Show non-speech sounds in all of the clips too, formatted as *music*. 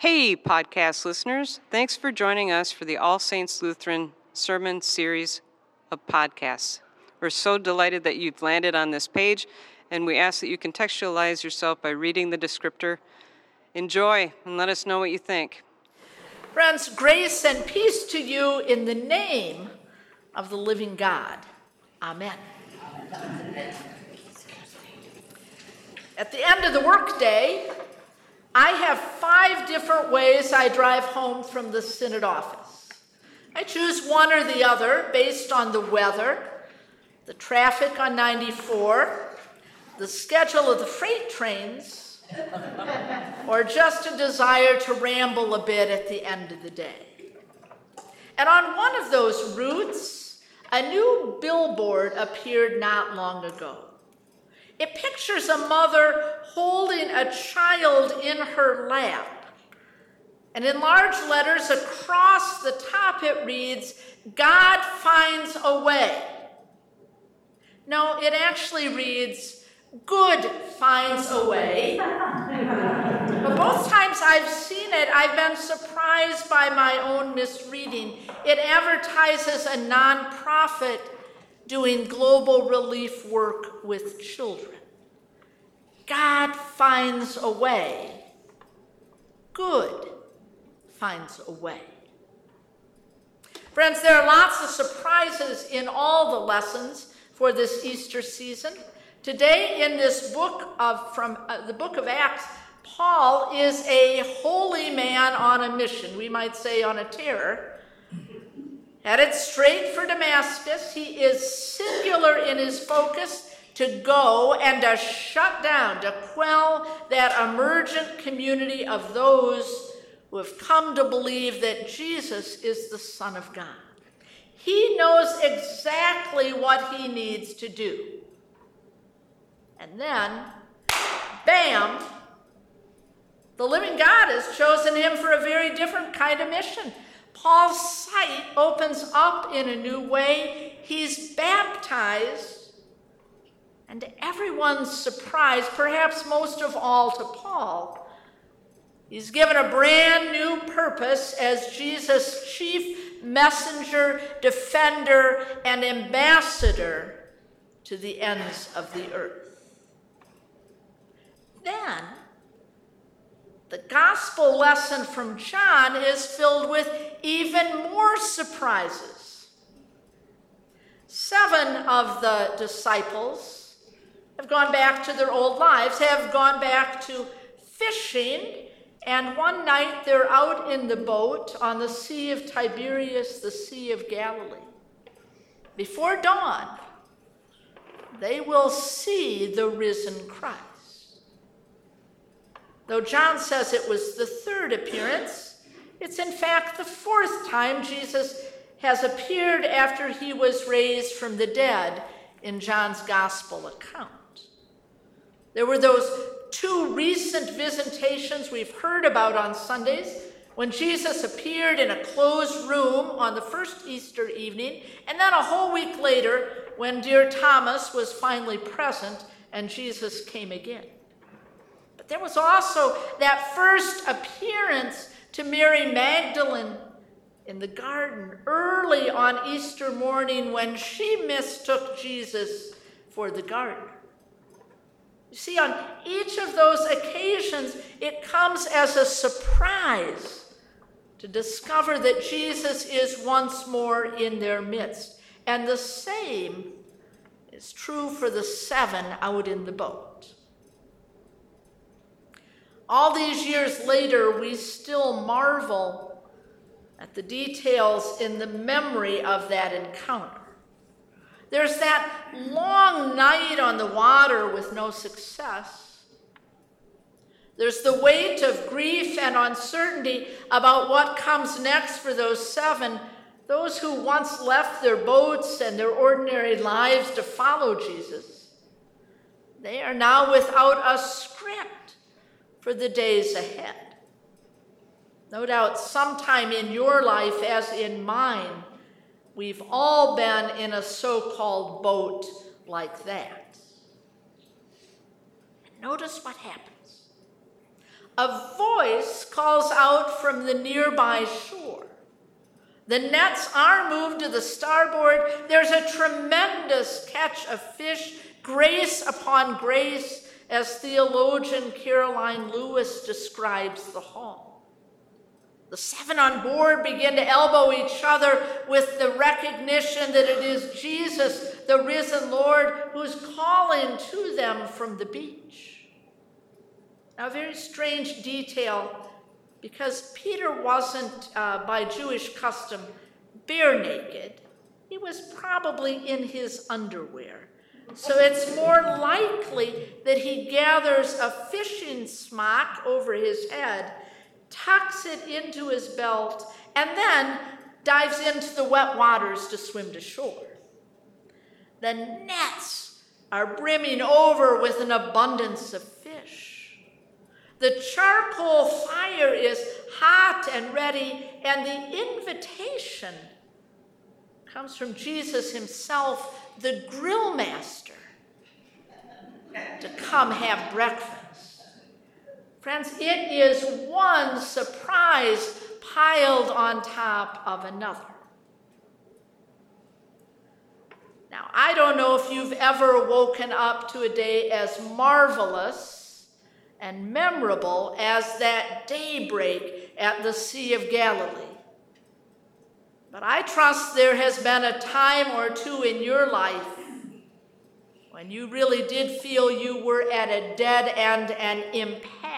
Hey, podcast listeners. Thanks for joining us for the All Saints Lutheran Sermon Series of podcasts. We're so delighted that you've landed on this page, and we ask that you contextualize yourself by reading the descriptor. Enjoy and let us know what you think. Friends, grace and peace to you in the name of the living God. Amen. At the end of the workday, I have five different ways I drive home from the Synod office. I choose one or the other based on the weather, the traffic on 94, the schedule of the freight trains, *laughs* or just a desire to ramble a bit at the end of the day. And on one of those routes, a new billboard appeared not long ago. It pictures a mother holding a child in her lap. And in large letters across the top, it reads, God finds a way. No, it actually reads, Good finds a way. *laughs* but both times I've seen it, I've been surprised by my own misreading. It advertises a nonprofit doing global relief work with children. God finds a way. Good finds a way. Friends, there are lots of surprises in all the lessons for this Easter season. Today, in this book of from uh, the book of Acts, Paul is a holy man on a mission. We might say on a terror. Headed straight for Damascus, he is singular in his focus to go and to shut down, to quell that emergent community of those who have come to believe that Jesus is the Son of God. He knows exactly what he needs to do. And then, bam, the living God has chosen him for a very different kind of mission. Paul's sight opens up in a new way. He's baptized, and to everyone's surprise, perhaps most of all to Paul, he's given a brand new purpose as Jesus' chief messenger, defender, and ambassador to the ends of the earth. Then, the gospel lesson from John is filled with even more surprises. Seven of the disciples have gone back to their old lives, have gone back to fishing, and one night they're out in the boat on the Sea of Tiberias, the Sea of Galilee. Before dawn, they will see the risen Christ. Though John says it was the third appearance, it's in fact the fourth time Jesus has appeared after he was raised from the dead in John's gospel account. There were those two recent visitations we've heard about on Sundays when Jesus appeared in a closed room on the first Easter evening, and then a whole week later when dear Thomas was finally present and Jesus came again. But there was also that first appearance to Mary Magdalene in the garden early on Easter morning when she mistook Jesus for the gardener. You see, on each of those occasions, it comes as a surprise to discover that Jesus is once more in their midst. And the same is true for the seven out in the boat. All these years later, we still marvel at the details in the memory of that encounter. There's that long night on the water with no success. There's the weight of grief and uncertainty about what comes next for those seven, those who once left their boats and their ordinary lives to follow Jesus. They are now without a script for the days ahead. No doubt, sometime in your life, as in mine, we've all been in a so called boat like that. Notice what happens. a voice calls out from the nearby shore. The nets are moved to the starboard. There's a tremendous catch of fish, grace upon grace, as theologian Karoline Lewis describes the haul. The seven on board begin to elbow each other with the recognition that it is Jesus, the risen Lord, who's calling to them from the beach. Now, a very strange detail because Peter wasn't, uh, by Jewish custom, bare naked. He was probably in his underwear. So it's more likely that he gathers a fishing smock over his head tucks it into his belt, and then dives into the wet waters to swim to shore. The nets are brimming over with an abundance of fish. The charcoal fire is hot and ready, and the invitation comes from Jesus himself, the grill master, to come have breakfast. Friends, it is one surprise piled on top of another. Now, I don't know if you've ever woken up to a day as marvelous and memorable as that daybreak at the Sea of Galilee. But I trust there has been a time or two in your life when you really did feel you were at a dead end and impasse,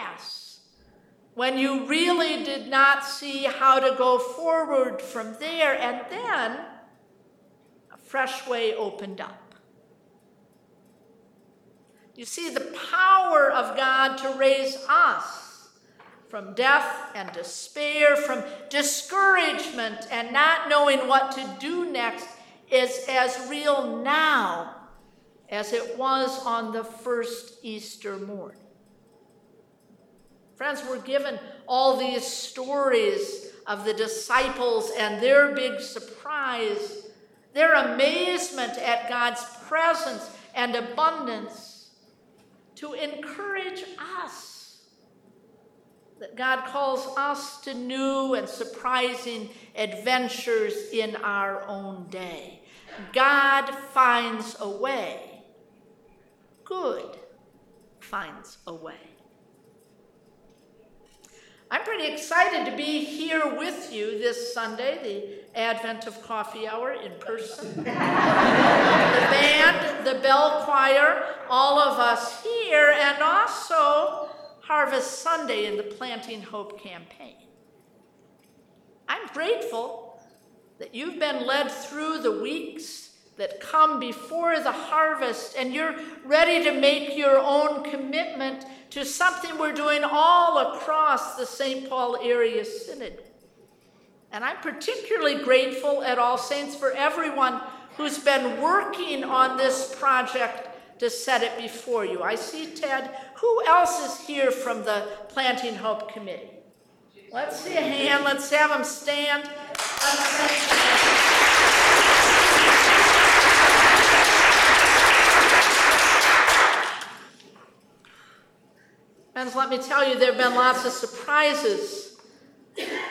when you really did not see how to go forward from there, and then a fresh way opened up. You see, the power of God to raise us from death and despair, from discouragement and not knowing what to do next is as real now as it was on the first Easter morning. Friends, we're given all these stories of the disciples and their big surprise, their amazement at God's presence and abundance to encourage us. That God calls us to new and surprising adventures in our own day. God finds a way good finds a way. I'm pretty excited to be here with you this Sunday, the Advent of Coffee Hour in person. *laughs* the band, the bell choir, all of us here, and also Harvest Sunday in the Planting Hope campaign. I'm grateful that you've been led through the weeks that come before the harvest, and you're ready to make your own commitment to something we're doing all across the St. Paul Area Synod. And I'm particularly grateful at All Saints for everyone who's been working on this project to set it before you. I see Ted. Who else is here from the Planting Hope Committee? Let's see a hand. Let's have them stand. Friends, let me tell you, there have been lots of surprises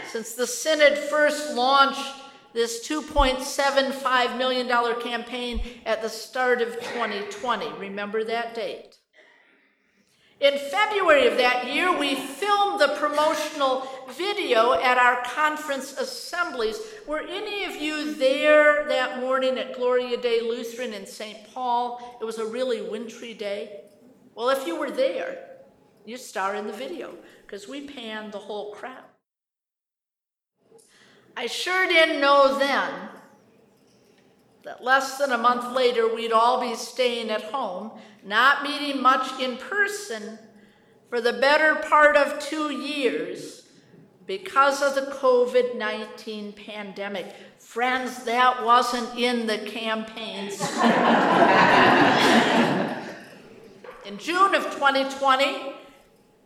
since the Synod first launched this $2.75 million campaign at the start of 2020. Remember that date? In February of that year, we filmed the promotional video at our conference assemblies. Were any of you there that morning at Gloria Dei Lutheran in St. Paul? It was a really wintry day. Well, if you were there, you star in the video because we panned the whole crowd. I sure didn't know then that less than a month later we'd all be staying at home, not meeting much in person for the better part of two years because of the COVID 19 pandemic. Friends, that wasn't in the campaigns. *laughs* in June of 2020,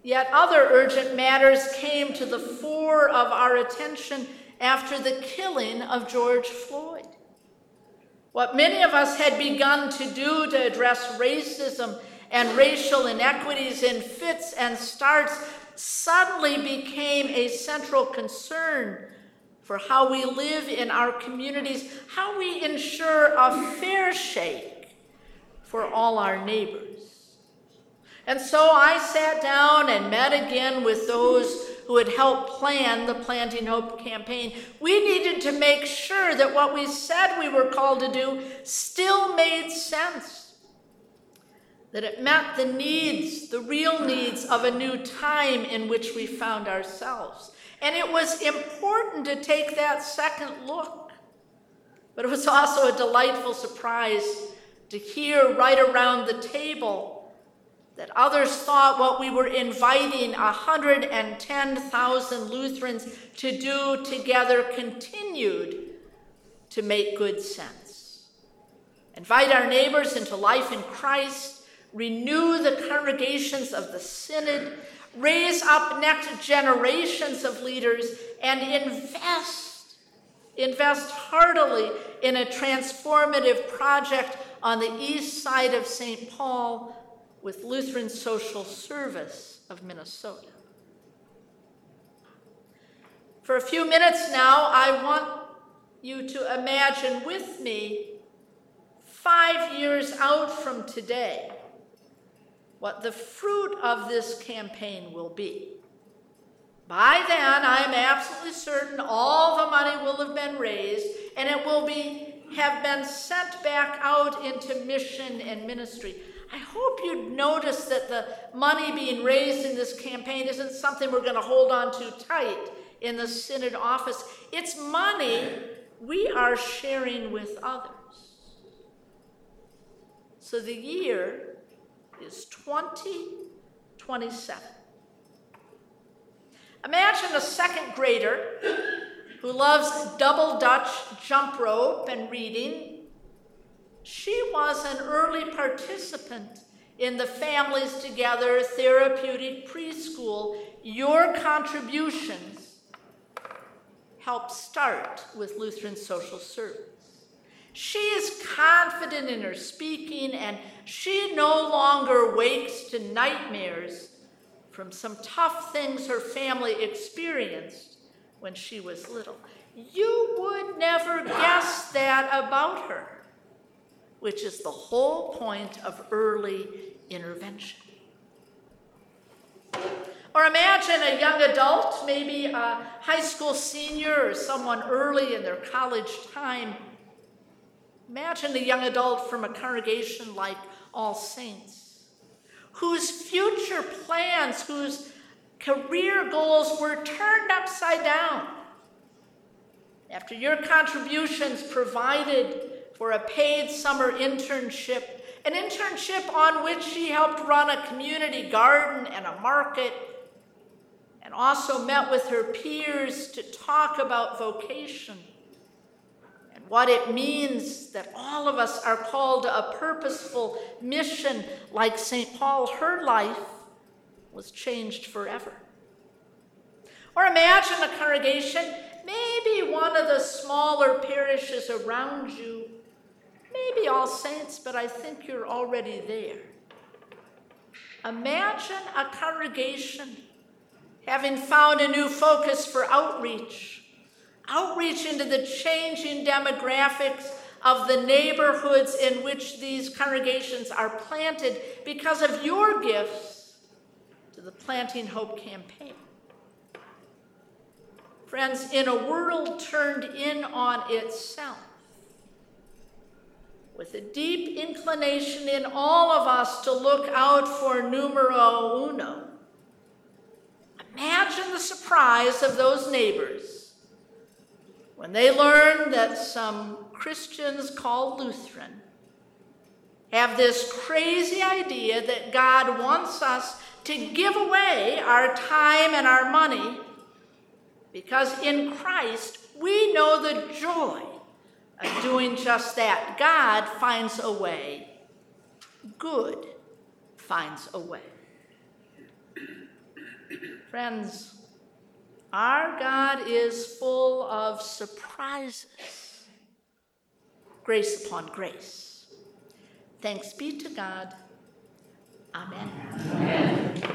Yet other urgent matters came to the fore of our attention after the killing of George Floyd. What many of us had begun to do to address racism and racial inequities in fits and starts suddenly became a central concern for how we live in our communities, how we ensure a fair shake for all our neighbors. And so I sat down and met again with those who had helped plan the Planting Hope campaign. We needed to make sure that what we said we were called to do still made sense, that it met the needs, the real needs of a new time in which we found ourselves. And it was important to take that second look. But it was also a delightful surprise to hear right around the table that others thought what we were inviting 110,000 Lutherans to do together continued to make good sense. Invite our neighbors into life in Christ, renew the congregations of the Synod, raise up next generations of leaders, and invest, invest heartily in a transformative project on the east side of St. Paul with Lutheran Social Service of Minnesota. For a few minutes now, I want you to imagine with me five years out from today what the fruit of this campaign will be. By then, I'm absolutely certain all the money will have been raised and it will be have been sent back out into mission and ministry. I hope you'd notice that the money being raised in this campaign isn't something we're going to hold on to tight in the Synod office. It's money we are sharing with others. So the year is 2027. Imagine a second grader who loves double Dutch jump rope and reading. She was an early participant in the Families Together Therapeutic Preschool. Your contributions helped start with Lutheran Social Service. She is confident in her speaking, and she no longer wakes to nightmares from some tough things her family experienced when she was little. You would never guess that about her, which is the whole point of early intervention. Or imagine a young adult, maybe a high school senior or someone early in their college time Imagine a young adult from a congregation like All Saints, whose future plans, whose career goals were turned upside down. After your contributions provided for a paid summer internship, an internship on which she helped run a community garden and a market, and also met with her peers to talk about vocation and what it means that all of us are called to a purposeful mission like St. Paul, her life was changed forever. Or imagine a congregation, maybe one of the smaller parishes around you, maybe all saints, but I think you're already there. Imagine a congregation having found a new focus for outreach outreach into the changing demographics of the neighborhoods in which these congregations are planted because of your gifts to the Planting Hope campaign. Friends, in a world turned in on itself, with a deep inclination in all of us to look out for numero uno, imagine the surprise of those neighbors when they learn that some Christians called Lutheran have this crazy idea that God wants us to give away our time and our money because in Christ we know the joy doing just that. God finds a way, good finds a way. Friends, our God is full of surprises, grace upon grace. Thanks be to God. Amen. Amen.